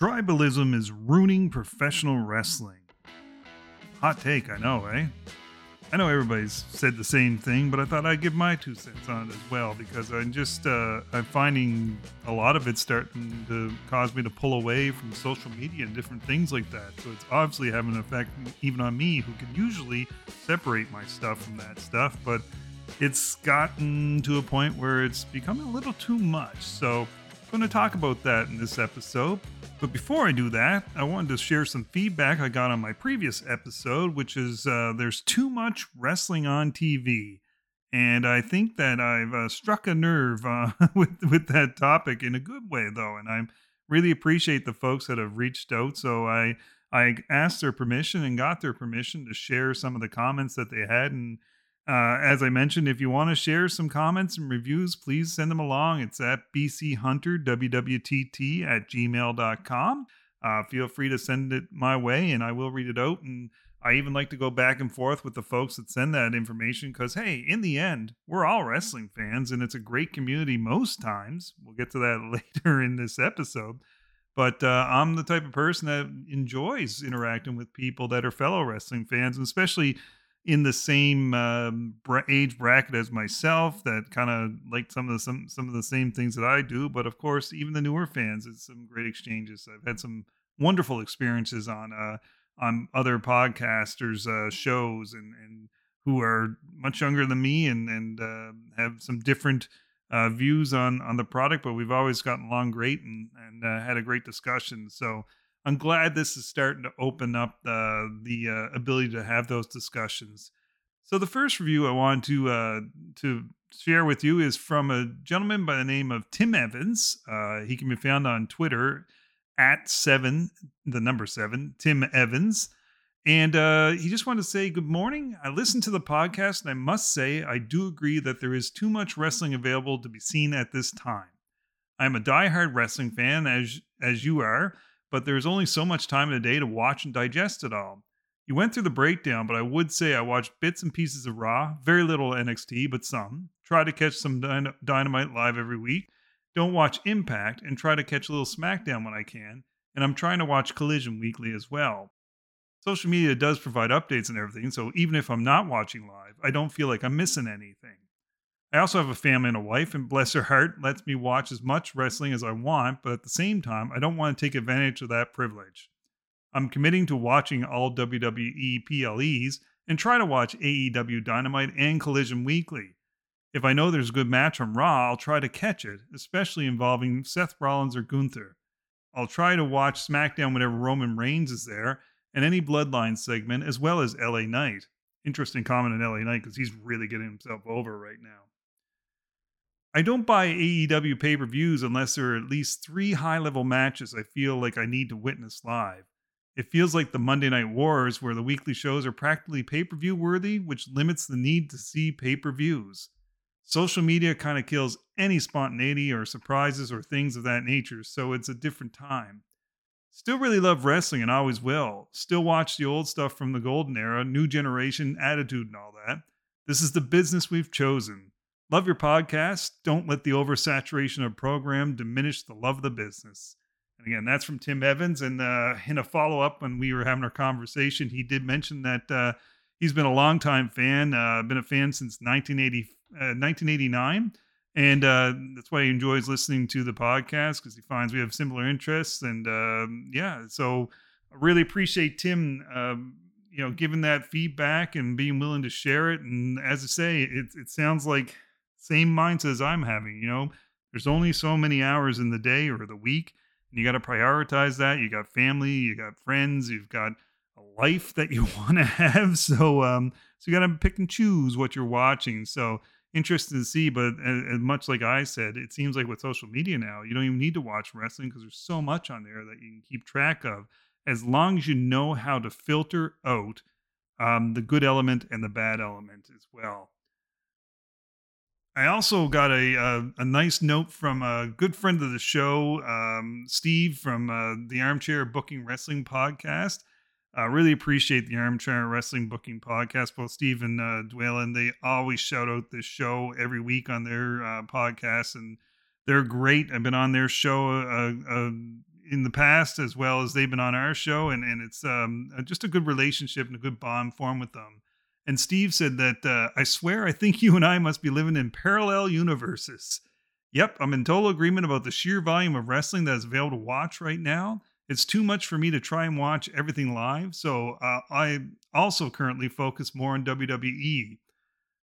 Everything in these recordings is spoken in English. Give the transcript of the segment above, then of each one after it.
Tribalism is ruining professional wrestling. Hot take, I know, eh? I know everybody's said the same thing, but I thought I'd give my two cents on it as well because I'm just uh, I'm finding a lot of it starting to cause me to pull away from social media and different things like that. So it's obviously having an effect even on me, who can usually separate my stuff from that stuff, but it's gotten to a point where it's becoming a little too much. So going to talk about that in this episode. But before I do that, I wanted to share some feedback I got on my previous episode, which is uh, there's too much wrestling on TV. And I think that I've uh, struck a nerve uh, with, with that topic in a good way, though. And I really appreciate the folks that have reached out. So I, I asked their permission and got their permission to share some of the comments that they had. And uh, as I mentioned, if you want to share some comments and reviews, please send them along. It's at bchunterwwtt at gmail.com. Uh, feel free to send it my way and I will read it out. And I even like to go back and forth with the folks that send that information because, hey, in the end, we're all wrestling fans and it's a great community most times. We'll get to that later in this episode. But uh, I'm the type of person that enjoys interacting with people that are fellow wrestling fans, and especially in the same um, age bracket as myself that kind of like some of the some some of the same things that I do. But of course, even the newer fans, it's some great exchanges. I've had some wonderful experiences on uh, on other podcasters' uh, shows and and who are much younger than me and and uh, have some different uh, views on on the product. But we've always gotten along great and and uh, had a great discussion. So I'm glad this is starting to open up uh, the uh, ability to have those discussions. So the first review I want to uh, to share with you is from a gentleman by the name of Tim Evans. Uh, he can be found on Twitter at seven, the number seven, Tim Evans. And uh, he just wanted to say good morning. I listened to the podcast, and I must say I do agree that there is too much wrestling available to be seen at this time. I'm a diehard wrestling fan, as as you are but there's only so much time in a day to watch and digest it all. You went through the breakdown, but I would say I watched bits and pieces of Raw, very little NXT, but some. Try to catch some Dynamite live every week. Don't watch Impact and try to catch a little SmackDown when I can. And I'm trying to watch Collision weekly as well. Social media does provide updates and everything, so even if I'm not watching live, I don't feel like I'm missing anything. I also have a family and a wife, and bless her heart, lets me watch as much wrestling as I want, but at the same time, I don't want to take advantage of that privilege. I'm committing to watching all WWE PLEs and try to watch AEW Dynamite and Collision weekly. If I know there's a good match on Raw, I'll try to catch it, especially involving Seth Rollins or Gunther. I'll try to watch SmackDown whenever Roman Reigns is there, and any Bloodline segment, as well as LA Knight. Interesting comment on LA Knight because he's really getting himself over right now. I don't buy AEW pay per views unless there are at least three high level matches I feel like I need to witness live. It feels like the Monday Night Wars, where the weekly shows are practically pay per view worthy, which limits the need to see pay per views. Social media kind of kills any spontaneity or surprises or things of that nature, so it's a different time. Still really love wrestling and always will. Still watch the old stuff from the golden era, new generation, attitude, and all that. This is the business we've chosen. Love your podcast. Don't let the oversaturation of program diminish the love of the business. And again, that's from Tim Evans. And uh, in a follow up, when we were having our conversation, he did mention that uh, he's been a longtime fan, uh, been a fan since 1980, 1989. Uh, and uh, that's why he enjoys listening to the podcast because he finds we have similar interests. And um, yeah, so I really appreciate Tim, um, you know, giving that feedback and being willing to share it. And as I say, it, it sounds like same mindset as I'm having. You know, there's only so many hours in the day or the week, and you got to prioritize that. You got family, you got friends, you've got a life that you want to have. So, um, so you got to pick and choose what you're watching. So interested to see, but as, as much like I said, it seems like with social media now, you don't even need to watch wrestling because there's so much on there that you can keep track of. As long as you know how to filter out um, the good element and the bad element as well. I also got a, a, a nice note from a good friend of the show, um, Steve from uh, the Armchair Booking Wrestling podcast. I really appreciate the Armchair Wrestling Booking podcast. Both Steve and uh, Dwaylen, they always shout out this show every week on their uh, podcast, and they're great. I've been on their show uh, uh, in the past as well as they've been on our show, and and it's um, just a good relationship and a good bond form with them. And Steve said that uh, I swear I think you and I must be living in parallel universes. Yep, I'm in total agreement about the sheer volume of wrestling that is available to watch right now. It's too much for me to try and watch everything live, so uh, I also currently focus more on WWE.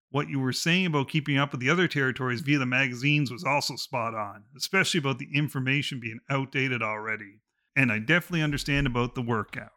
What you were saying about keeping up with the other territories via the magazines was also spot on, especially about the information being outdated already. And I definitely understand about the work hours.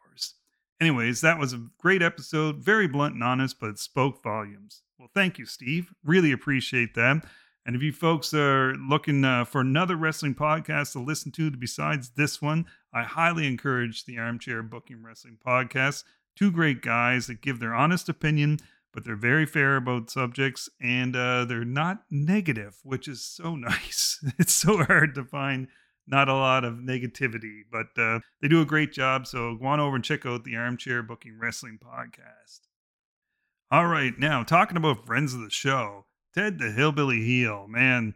Anyways, that was a great episode, very blunt and honest, but it spoke volumes. Well, thank you, Steve. Really appreciate that. And if you folks are looking uh, for another wrestling podcast to listen to besides this one, I highly encourage the Armchair Booking Wrestling Podcast. Two great guys that give their honest opinion, but they're very fair about subjects and uh, they're not negative, which is so nice. it's so hard to find not a lot of negativity, but uh, they do a great job. So go on over and check out the Armchair Booking Wrestling Podcast. All right, now talking about friends of the show. Ted the Hillbilly Heel, man,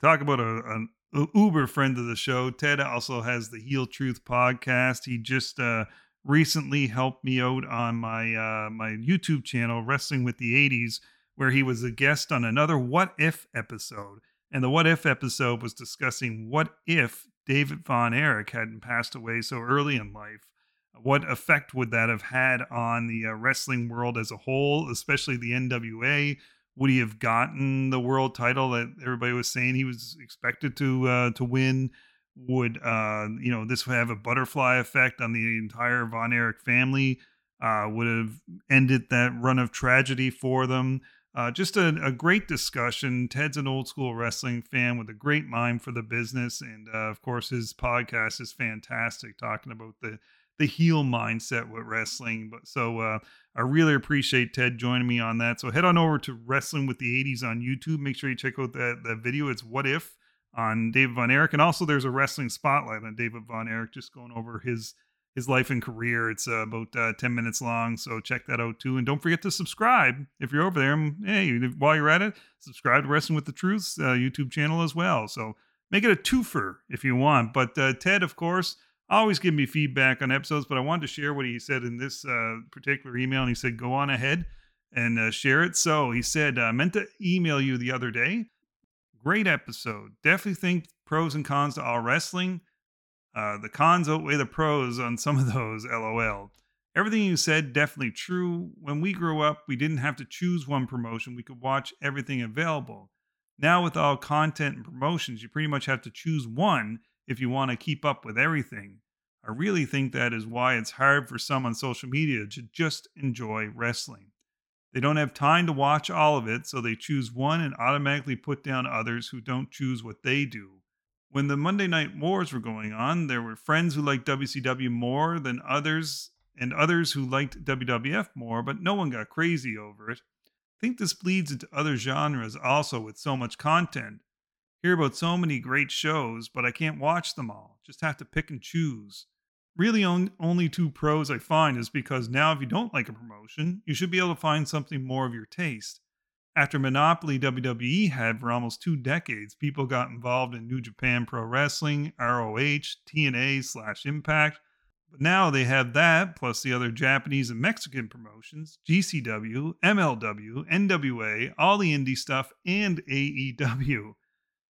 talk about a, an uber friend of the show. Ted also has the Heel Truth podcast. He just uh, recently helped me out on my uh, my YouTube channel, Wrestling with the '80s, where he was a guest on another What If episode. And the What If episode was discussing what if David Von Erich hadn't passed away so early in life. What effect would that have had on the uh, wrestling world as a whole, especially the NWA? would he have gotten the world title that everybody was saying he was expected to uh, to win? Would uh, you know this have a butterfly effect on the entire Von Erich family? Uh, would have ended that run of tragedy for them. Uh, just a, a, great discussion. Ted's an old school wrestling fan with a great mind for the business, and uh, of course, his podcast is fantastic, talking about the the heel mindset with wrestling. But so uh, I really appreciate Ted joining me on that. So head on over to Wrestling with the 80s on YouTube. Make sure you check out that, that video. It's What If on David Von Erich. And also there's a wrestling spotlight on David Von Erich, just going over his his life and career. It's uh, about uh, 10 minutes long. So check that out too. And don't forget to subscribe if you're over there. Hey, while you're at it, subscribe to Wrestling with the Truths uh, YouTube channel as well. So make it a twofer if you want. But uh, Ted, of course, always give me feedback on episodes, but I wanted to share what he said in this uh, particular email. And he said, go on ahead and uh, share it. So he said, I meant to email you the other day. Great episode. Definitely think pros and cons to all wrestling. Uh, the cons outweigh the pros on some of those, lol. Everything you said, definitely true. When we grew up, we didn't have to choose one promotion, we could watch everything available. Now, with all content and promotions, you pretty much have to choose one if you want to keep up with everything. I really think that is why it's hard for some on social media to just enjoy wrestling. They don't have time to watch all of it, so they choose one and automatically put down others who don't choose what they do. When the Monday Night Wars were going on, there were friends who liked WCW more than others, and others who liked WWF more, but no one got crazy over it. I think this bleeds into other genres also with so much content hear about so many great shows, but I can't watch them all. Just have to pick and choose. Really, on, only two pros I find is because now, if you don't like a promotion, you should be able to find something more of your taste. After Monopoly WWE had for almost two decades, people got involved in New Japan Pro Wrestling, ROH, TNA slash Impact. But now they have that, plus the other Japanese and Mexican promotions, GCW, MLW, NWA, all the indie stuff, and AEW.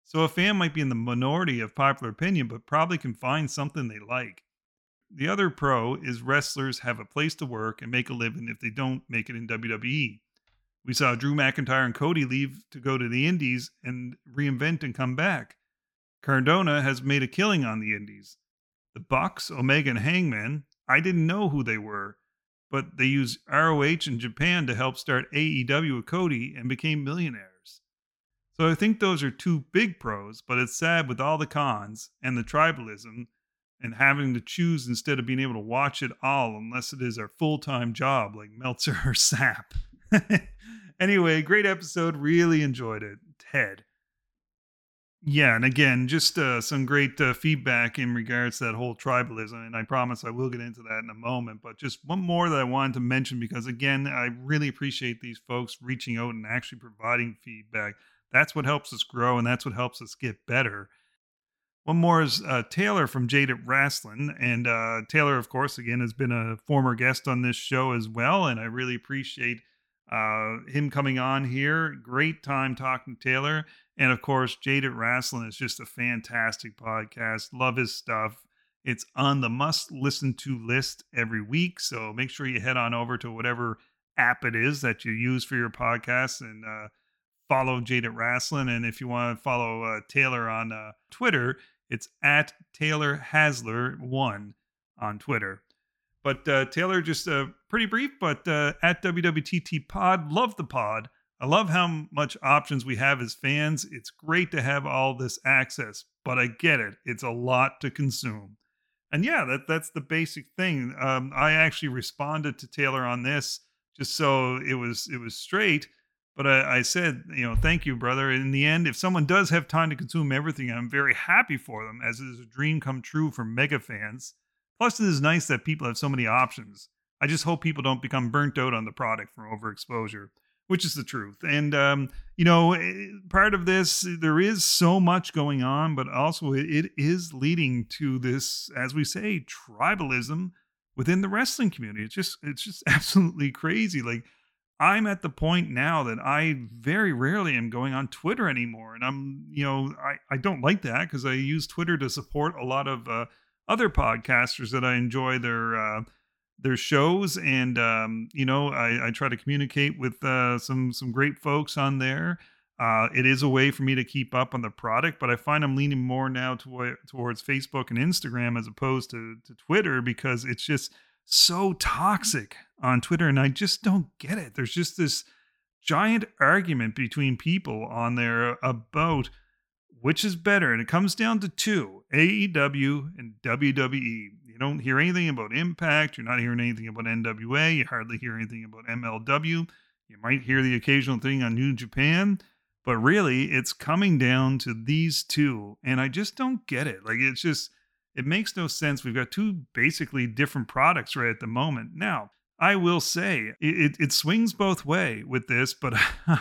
So a fan might be in the minority of popular opinion, but probably can find something they like. The other pro is wrestlers have a place to work and make a living if they don't make it in WWE. We saw Drew McIntyre and Cody leave to go to the Indies and reinvent and come back. Cardona has made a killing on the Indies. The Bucks, Omega, and Hangman, I didn't know who they were, but they used ROH in Japan to help start AEW with Cody and became millionaires. So I think those are two big pros, but it's sad with all the cons and the tribalism and having to choose instead of being able to watch it all unless it is our full-time job like Meltzer or Sapp. anyway, great episode. Really enjoyed it. Ted. Yeah, and again, just uh, some great uh, feedback in regards to that whole tribalism. And I promise I will get into that in a moment. But just one more that I wanted to mention because, again, I really appreciate these folks reaching out and actually providing feedback. That's what helps us grow and that's what helps us get better. One more is uh, Taylor from Jaded Wrestling. And uh, Taylor, of course, again, has been a former guest on this show as well. And I really appreciate uh, him coming on here. Great time talking to Taylor. And of course, Jaded Wrestling is just a fantastic podcast. Love his stuff. It's on the must listen to list every week. So make sure you head on over to whatever app it is that you use for your podcast and uh, follow Jaded Wrestling. And if you want to follow uh, Taylor on uh, Twitter, it's at Taylor Hasler1 on Twitter. But uh, Taylor, just uh, pretty brief, but uh, at WWTT Pod, love the pod. I love how much options we have as fans. It's great to have all this access, but I get it. It's a lot to consume. And yeah, that that's the basic thing. Um, I actually responded to Taylor on this just so it was it was straight. But I, I, said, you know, thank you, brother. In the end, if someone does have time to consume everything, I'm very happy for them, as it is a dream come true for mega fans. Plus, it is nice that people have so many options. I just hope people don't become burnt out on the product from overexposure, which is the truth. And, um, you know, eh, part of this, there is so much going on, but also it is leading to this, as we say, tribalism within the wrestling community. It's just, it's just absolutely crazy. Like, I'm at the point now that I very rarely am going on Twitter anymore. And I'm, you know, I, I don't like that because I use Twitter to support a lot of uh, other podcasters that I enjoy their uh, their shows. And, um, you know, I, I try to communicate with uh, some some great folks on there. Uh, it is a way for me to keep up on the product, but I find I'm leaning more now to, towards Facebook and Instagram as opposed to, to Twitter because it's just so toxic on Twitter, and I just don't get it. There's just this giant argument between people on there about which is better, and it comes down to two AEW and WWE. You don't hear anything about Impact, you're not hearing anything about NWA, you hardly hear anything about MLW. You might hear the occasional thing on New Japan, but really it's coming down to these two, and I just don't get it. Like, it's just it makes no sense. We've got two basically different products right at the moment. Now, I will say it, it swings both way with this, but I,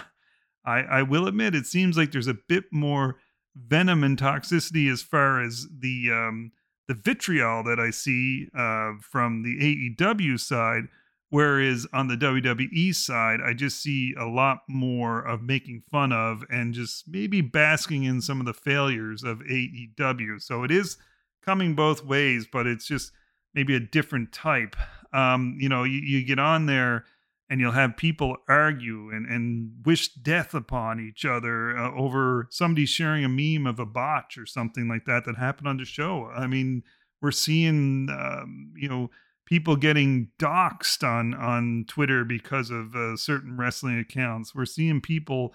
I will admit it seems like there's a bit more venom and toxicity as far as the um, the vitriol that I see uh, from the AEW side. Whereas on the WWE side, I just see a lot more of making fun of and just maybe basking in some of the failures of AEW. So it is coming both ways, but it's just maybe a different type. Um, you know, you, you get on there and you'll have people argue and, and wish death upon each other uh, over somebody sharing a meme of a botch or something like that that happened on the show. I mean, we're seeing, um, you know, people getting doxxed on on Twitter because of uh, certain wrestling accounts. We're seeing people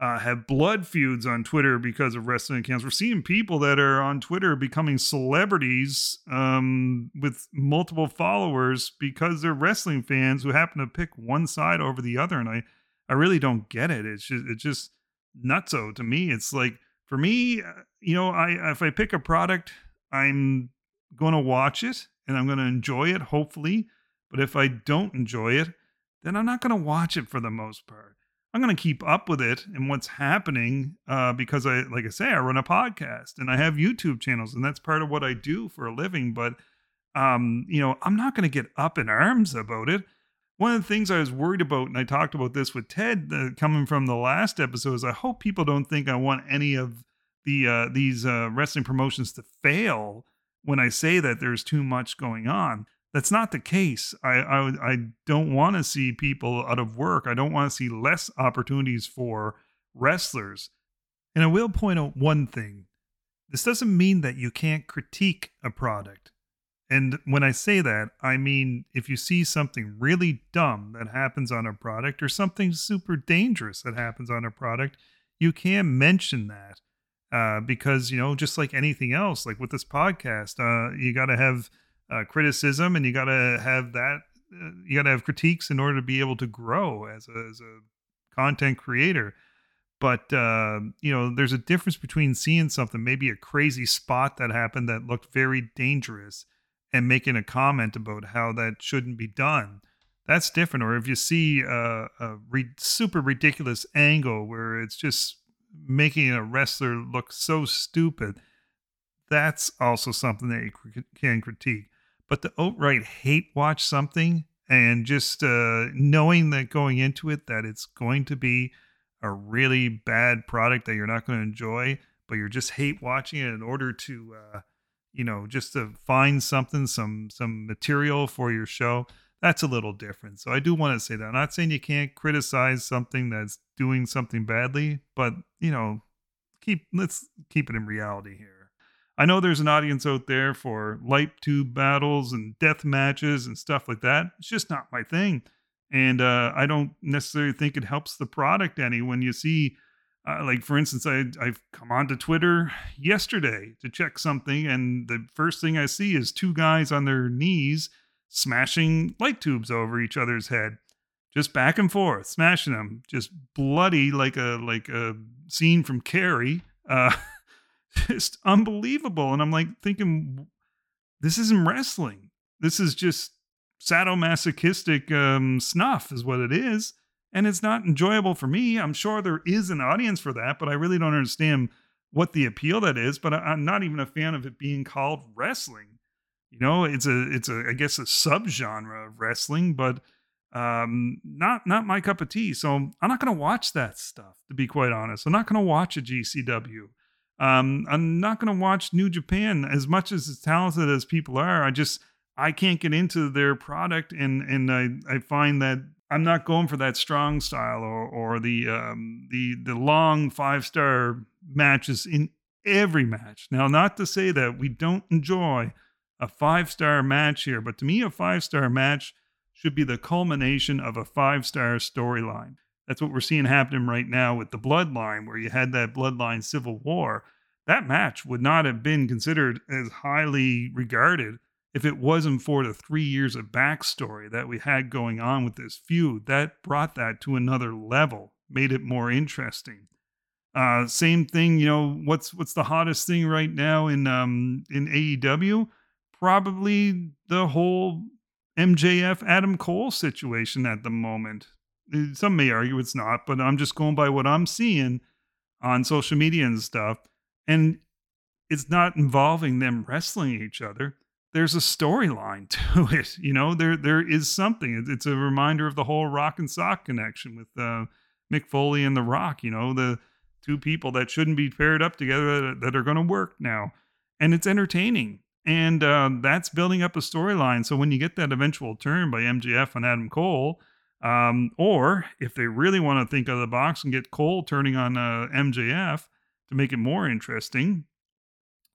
uh, have blood feuds on Twitter because of wrestling accounts. We're seeing people that are on Twitter becoming celebrities um, with multiple followers because they're wrestling fans who happen to pick one side over the other. And I, I really don't get it. It's just, it's just nutso to me. It's like for me, uh, you know, I if I pick a product, I'm going to watch it and I'm going to enjoy it, hopefully. But if I don't enjoy it, then I'm not going to watch it for the most part. I'm going to keep up with it and what's happening uh, because I, like I say, I run a podcast and I have YouTube channels, and that's part of what I do for a living. But um, you know, I'm not going to get up in arms about it. One of the things I was worried about, and I talked about this with Ted uh, coming from the last episode, is I hope people don't think I want any of the uh, these uh, wrestling promotions to fail when I say that there's too much going on. That's not the case. I I, I don't want to see people out of work. I don't want to see less opportunities for wrestlers. And I will point out one thing. This doesn't mean that you can't critique a product. And when I say that, I mean if you see something really dumb that happens on a product or something super dangerous that happens on a product, you can mention that. Uh, because, you know, just like anything else, like with this podcast, uh, you got to have uh, criticism and you got to have that uh, you got to have critiques in order to be able to grow as a, as a content creator. But uh, you know there's a difference between seeing something maybe a crazy spot that happened that looked very dangerous and making a comment about how that shouldn't be done. That's different. Or if you see a, a re- super ridiculous angle where it's just making a wrestler look so stupid that's also something that you can critique. But to outright hate watch something and just uh, knowing that going into it that it's going to be a really bad product that you're not going to enjoy, but you're just hate watching it in order to, uh, you know, just to find something, some some material for your show. That's a little different. So I do want to say that. I'm not saying you can't criticize something that's doing something badly, but you know, keep let's keep it in reality here. I know there's an audience out there for light tube battles and death matches and stuff like that. It's just not my thing. And uh, I don't necessarily think it helps the product any when you see, uh, like, for instance, I, I've come onto Twitter yesterday to check something, and the first thing I see is two guys on their knees smashing light tubes over each other's head just back and forth smashing them just bloody like a like a scene from carrie uh just unbelievable. And I'm like thinking, this isn't wrestling. This is just sadomasochistic um, snuff, is what it is. And it's not enjoyable for me. I'm sure there is an audience for that, but I really don't understand what the appeal that is. But I, am not even a fan of it being called wrestling. You know, it's a, it's a, I guess a subgenre of wrestling, but um, not, not my cup of tea. So I'm not going to watch that stuff, to be quite honest. I'm not going to watch a GCW. Um, I'm not going to watch New Japan as much as as talented as people are. I just I can't get into their product, and and I I find that I'm not going for that strong style or or the um, the the long five star matches in every match. Now, not to say that we don't enjoy a five star match here, but to me, a five star match should be the culmination of a five star storyline. That's what we're seeing happening right now with the Bloodline, where you had that Bloodline Civil War. That match would not have been considered as highly regarded if it wasn't for the three years of backstory that we had going on with this feud. That brought that to another level, made it more interesting. Uh, same thing, you know, what's what's the hottest thing right now in um in AEW? Probably the whole MJF Adam Cole situation at the moment. Some may argue it's not, but I'm just going by what I'm seeing on social media and stuff. And it's not involving them wrestling each other. There's a storyline to it. You know, there there is something. It's a reminder of the whole Rock and Sock connection with uh, Mick Foley and The Rock. You know, the two people that shouldn't be paired up together that, that are going to work now, and it's entertaining. And uh, that's building up a storyline. So when you get that eventual turn by MJF and Adam Cole, um, or if they really want to think out of the box and get Cole turning on uh, MJF to make it more interesting,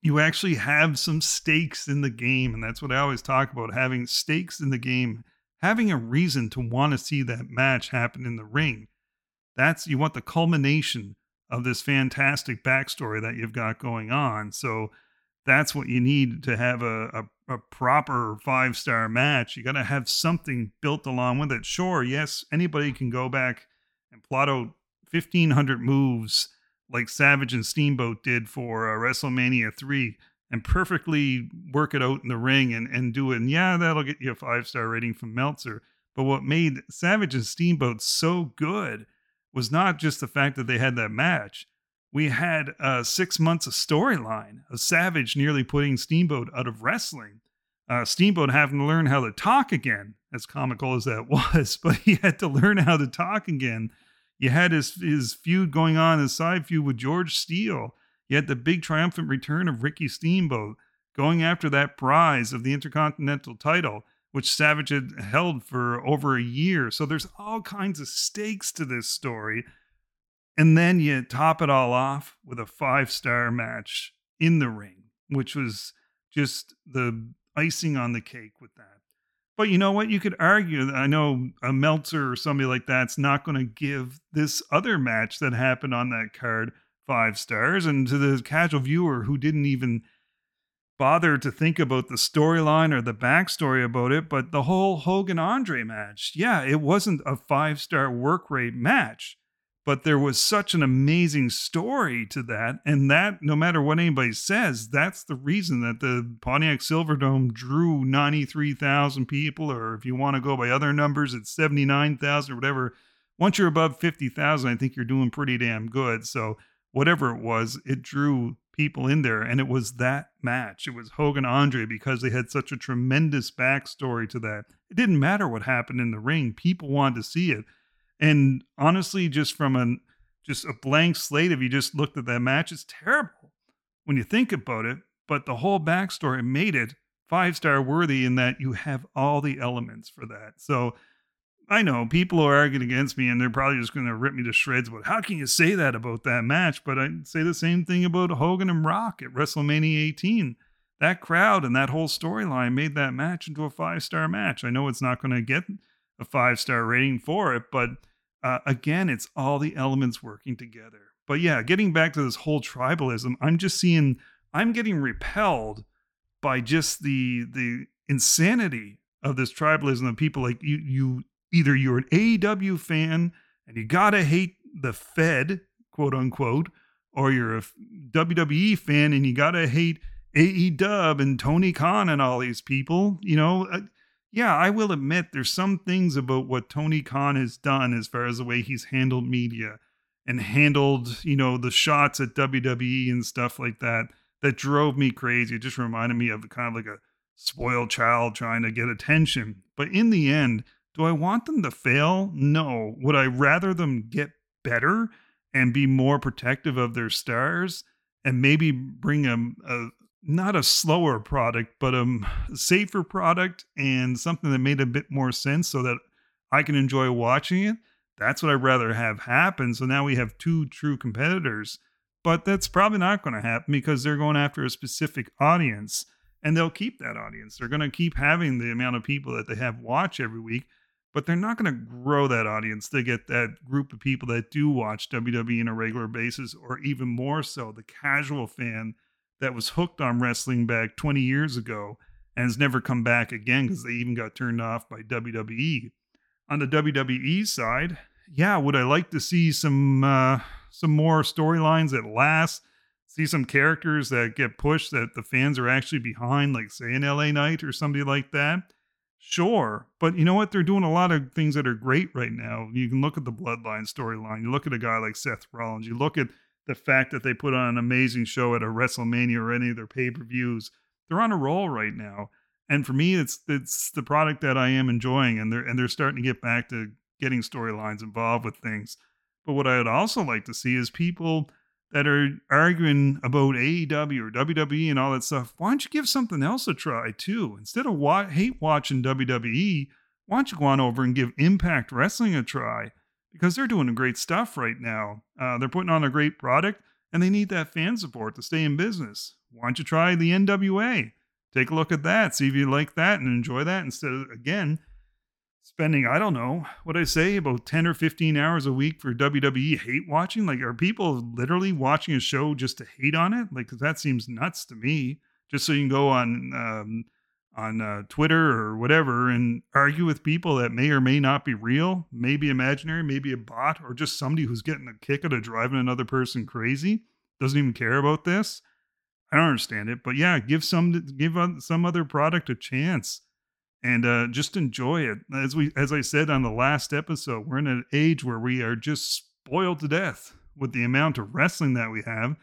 you actually have some stakes in the game. And that's what I always talk about having stakes in the game, having a reason to want to see that match happen in the ring. That's you want the culmination of this fantastic backstory that you've got going on. So that's what you need to have a, a a proper five star match, you got to have something built along with it. Sure, yes, anybody can go back and plot out 1,500 moves like Savage and Steamboat did for uh, WrestleMania 3 and perfectly work it out in the ring and, and do it. And yeah, that'll get you a five star rating from Meltzer. But what made Savage and Steamboat so good was not just the fact that they had that match, we had uh, six months of storyline of Savage nearly putting Steamboat out of wrestling. Uh, Steamboat having to learn how to talk again, as comical as that was, but he had to learn how to talk again. You had his his feud going on, his side feud with George Steele. You had the big triumphant return of Ricky Steamboat going after that prize of the Intercontinental title, which Savage had held for over a year. So there's all kinds of stakes to this story and then you top it all off with a five star match in the ring, which was just the icing on the cake with that. But you know what? You could argue that I know a Meltzer or somebody like that's not going to give this other match that happened on that card five stars. And to the casual viewer who didn't even bother to think about the storyline or the backstory about it, but the whole Hogan Andre match, yeah, it wasn't a five star work rate match but there was such an amazing story to that and that no matter what anybody says that's the reason that the pontiac silverdome drew 93000 people or if you want to go by other numbers it's 79000 or whatever once you're above 50000 i think you're doing pretty damn good so whatever it was it drew people in there, and it was that match. It was Hogan Andre because they had such a tremendous backstory to that. It didn't matter what happened in the ring; people wanted to see it. And honestly, just from an just a blank slate, if you just looked at that match, it's terrible when you think about it. But the whole backstory made it five star worthy in that you have all the elements for that. So I know people are arguing against me and they're probably just going to rip me to shreds. But how can you say that about that match? But I say the same thing about Hogan and Rock at WrestleMania 18. That crowd and that whole storyline made that match into a five star match. I know it's not going to get a five star rating for it, but uh, again, it's all the elements working together. But yeah, getting back to this whole tribalism, I'm just seeing, I'm getting repelled by just the the insanity of this tribalism of people like you you either you're an AEW fan and you gotta hate the Fed, quote unquote, or you're a WWE fan and you gotta hate AEW and Tony Khan and all these people. You know, uh, yeah, I will admit there's some things about what Tony Khan has done as far as the way he's handled media and handled, you know, the shots at WWE and stuff like that that drove me crazy. It just reminded me of kind of like a spoiled child trying to get attention. But in the end, do I want them to fail? No. Would I rather them get better and be more protective of their stars and maybe bring a, a not a slower product, but a safer product and something that made a bit more sense so that I can enjoy watching it? That's what I'd rather have happen. So now we have two true competitors, but that's probably not going to happen because they're going after a specific audience and they'll keep that audience. They're going to keep having the amount of people that they have watch every week but they're not going to grow that audience to get that group of people that do watch WWE on a regular basis, or even more so, the casual fan that was hooked on wrestling back 20 years ago and has never come back again because they even got turned off by WWE. On the WWE side, yeah, would I like to see some uh, some more storylines that last? See some characters that get pushed that the fans are actually behind, like say an LA Knight or somebody like that Sure, but you know what? They're doing a lot of things that are great right now. You can look at the Bloodline storyline. You look at a guy like Seth Rollins. You look at the fact that they put on an amazing show at a WrestleMania or any of their pay per views. They're on a roll right now, and for me, it's it's the product that I am enjoying, and they're and they're starting to get back to getting storylines involved with things. But what I'd also like to see is people that are arguing about AEW or WWE and all that stuff, why don't you give something else a try too? Instead of wa- hate watching WWE, why don't you go on over and give Impact Wrestling a try? Because they're doing great stuff right now. Uh, they're putting on a great product and they need that fan support to stay in business. Why don't you try the NWA? Take a look at that, see if you like that and enjoy that instead of, again, spending, I don't know, what I say, about 10 or 15 hours a week for WWE hate watching? Like, are people literally watching a show just to hate on it? Like, that seems nuts to me. Just so you can go on um, on uh, Twitter or whatever and argue with people that may or may not be real, maybe imaginary, maybe a bot, or just somebody who's getting a kick out of driving another person crazy, doesn't even care about this. I don't understand it, but yeah, give some give some other product a chance and uh, just enjoy it. As we, as I said on the last episode, we're in an age where we are just spoiled to death with the amount of wrestling that we have.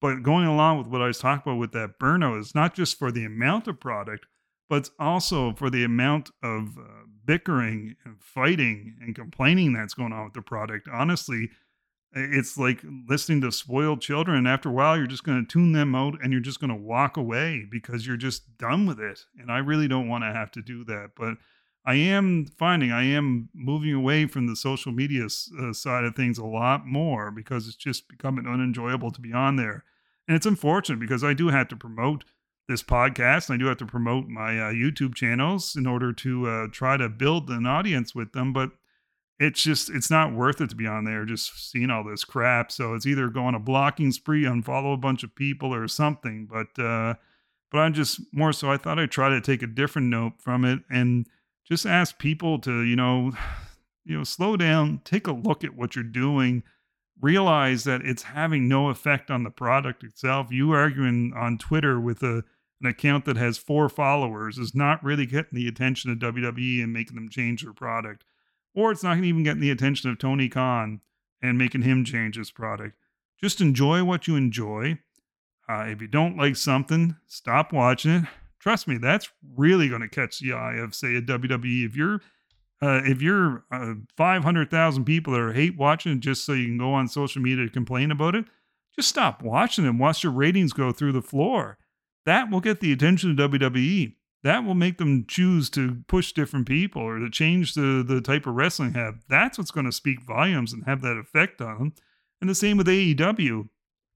But going along with what I was talking about with that burnout is not just for the amount of product, but also for the amount of uh, bickering and fighting and complaining that's going on with the product. Honestly, it's like listening to spoiled children. After a while you're just going to tune them out and you're just going to walk away because you're just done with it. And i really don't want to have to do that. But i am finding i am moving away from the social media uh, side of things a lot more because it's just becoming unenjoyable to be on there. And it's unfortunate because i do have to promote this podcast and i do have to promote my uh, youtube channels in order to uh, try to build an audience with them but it's just it's not worth it to be on there just seeing all this crap. So it's either going a blocking spree unfollow a bunch of people or something but uh but i'm just more so i thought i'd try to take a different note from it and just ask people to you know you know slow down take a look at what you're doing realize that it's having no effect on the product itself. You arguing on twitter with a an account that has four followers is not really getting the attention of WWE and making them change their product or it's not even getting the attention of Tony Khan and making him change his product. Just enjoy what you enjoy. Uh, if you don't like something, stop watching it. Trust me, that's really going to catch the eye of, say, a WWE. If you're uh, if you're uh, 500,000 people that are hate watching it just so you can go on social media to complain about it, just stop watching it and watch your ratings go through the floor. That will get the attention of WWE. That will make them choose to push different people or to change the, the type of wrestling have. That's what's going to speak volumes and have that effect on them. And the same with AEW.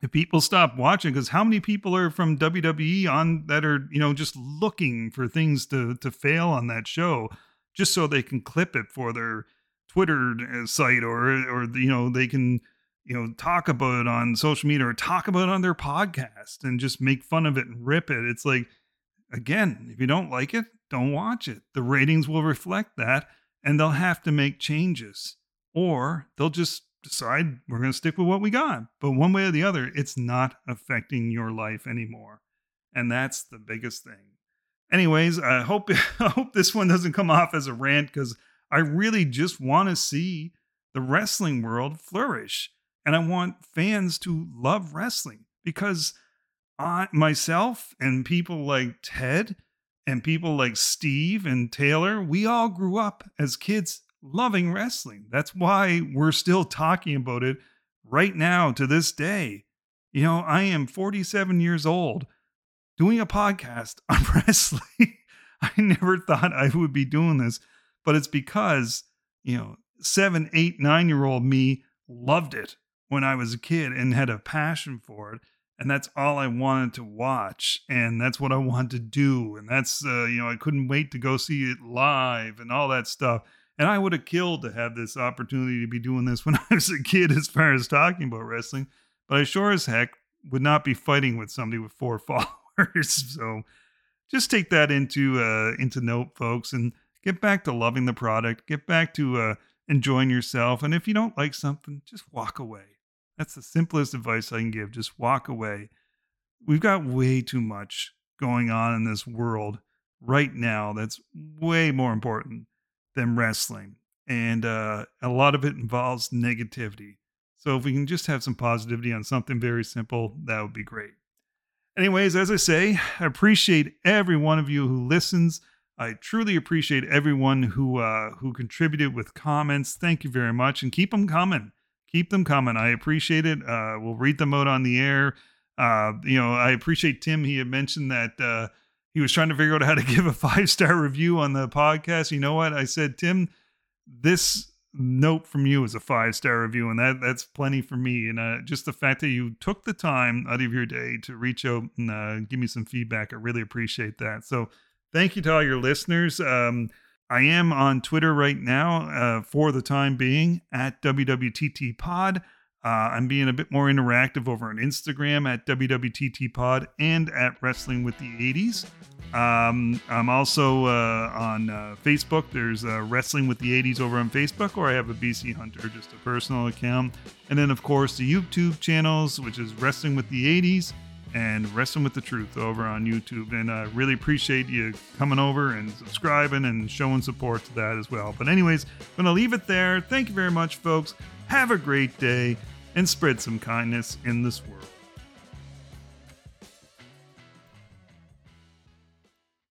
If people stop watching, because how many people are from WWE on that are, you know, just looking for things to to fail on that show? just so they can clip it for their Twitter uh, site or or you know they can you know talk about it on social media or talk about it on their podcast and just make fun of it and rip it. It's like again, if you don't like it, don't watch it. The ratings will reflect that and they'll have to make changes or they'll just decide we're going to stick with what we got. But one way or the other, it's not affecting your life anymore. And that's the biggest thing anyways, I hope I hope this one doesn't come off as a rant because I really just want to see the wrestling world flourish, and I want fans to love wrestling because I myself and people like Ted and people like Steve and Taylor, we all grew up as kids loving wrestling. That's why we're still talking about it right now to this day. You know, I am 47 years old doing a podcast on wrestling. I never thought I would be doing this, but it's because, you know, seven, eight, nine year old me loved it when I was a kid and had a passion for it. And that's all I wanted to watch. And that's what I wanted to do. And that's, uh, you know, I couldn't wait to go see it live and all that stuff. And I would have killed to have this opportunity to be doing this when I was a kid as far as talking about wrestling. But I sure as heck would not be fighting with somebody with four followers. so just take that into uh, into note, folks, and get back to loving the product. Get back to uh, enjoying yourself. And if you don't like something, just walk away. That's the simplest advice I can give. Just walk away. We've got way too much going on in this world right now that's way more important than wrestling. And uh, a lot of it involves negativity. So if we can just have some positivity on something very simple, that would be great. Anyways, as I say, I appreciate every one of you who listens. I truly appreciate everyone who uh, who contributed with comments. Thank you very much, and keep them coming. Keep them coming. I appreciate it. Uh, we'll read them out on the air. Uh, you know, I appreciate Tim. He had mentioned that uh, he was trying to figure out how to give a five star review on the podcast. You know what? I said, Tim, this note from you is a five star review, and that that's plenty for me. And uh, just the fact that you took the time out of your day to reach out and uh, give me some feedback, I really appreciate that. So thank you to all your listeners. Um, I am on Twitter right now uh, for the time being at WWTT Pod. Uh, I'm being a bit more interactive over on Instagram at WWTT Pod and at Wrestling with the 80s. Um, I'm also uh, on uh, Facebook. There's uh, Wrestling with the 80s over on Facebook, or I have a BC Hunter, just a personal account. And then, of course, the YouTube channels, which is Wrestling with the 80s and Wrestling with the Truth over on YouTube. And I really appreciate you coming over and subscribing and showing support to that as well. But, anyways, I'm going to leave it there. Thank you very much, folks. Have a great day and spread some kindness in this world.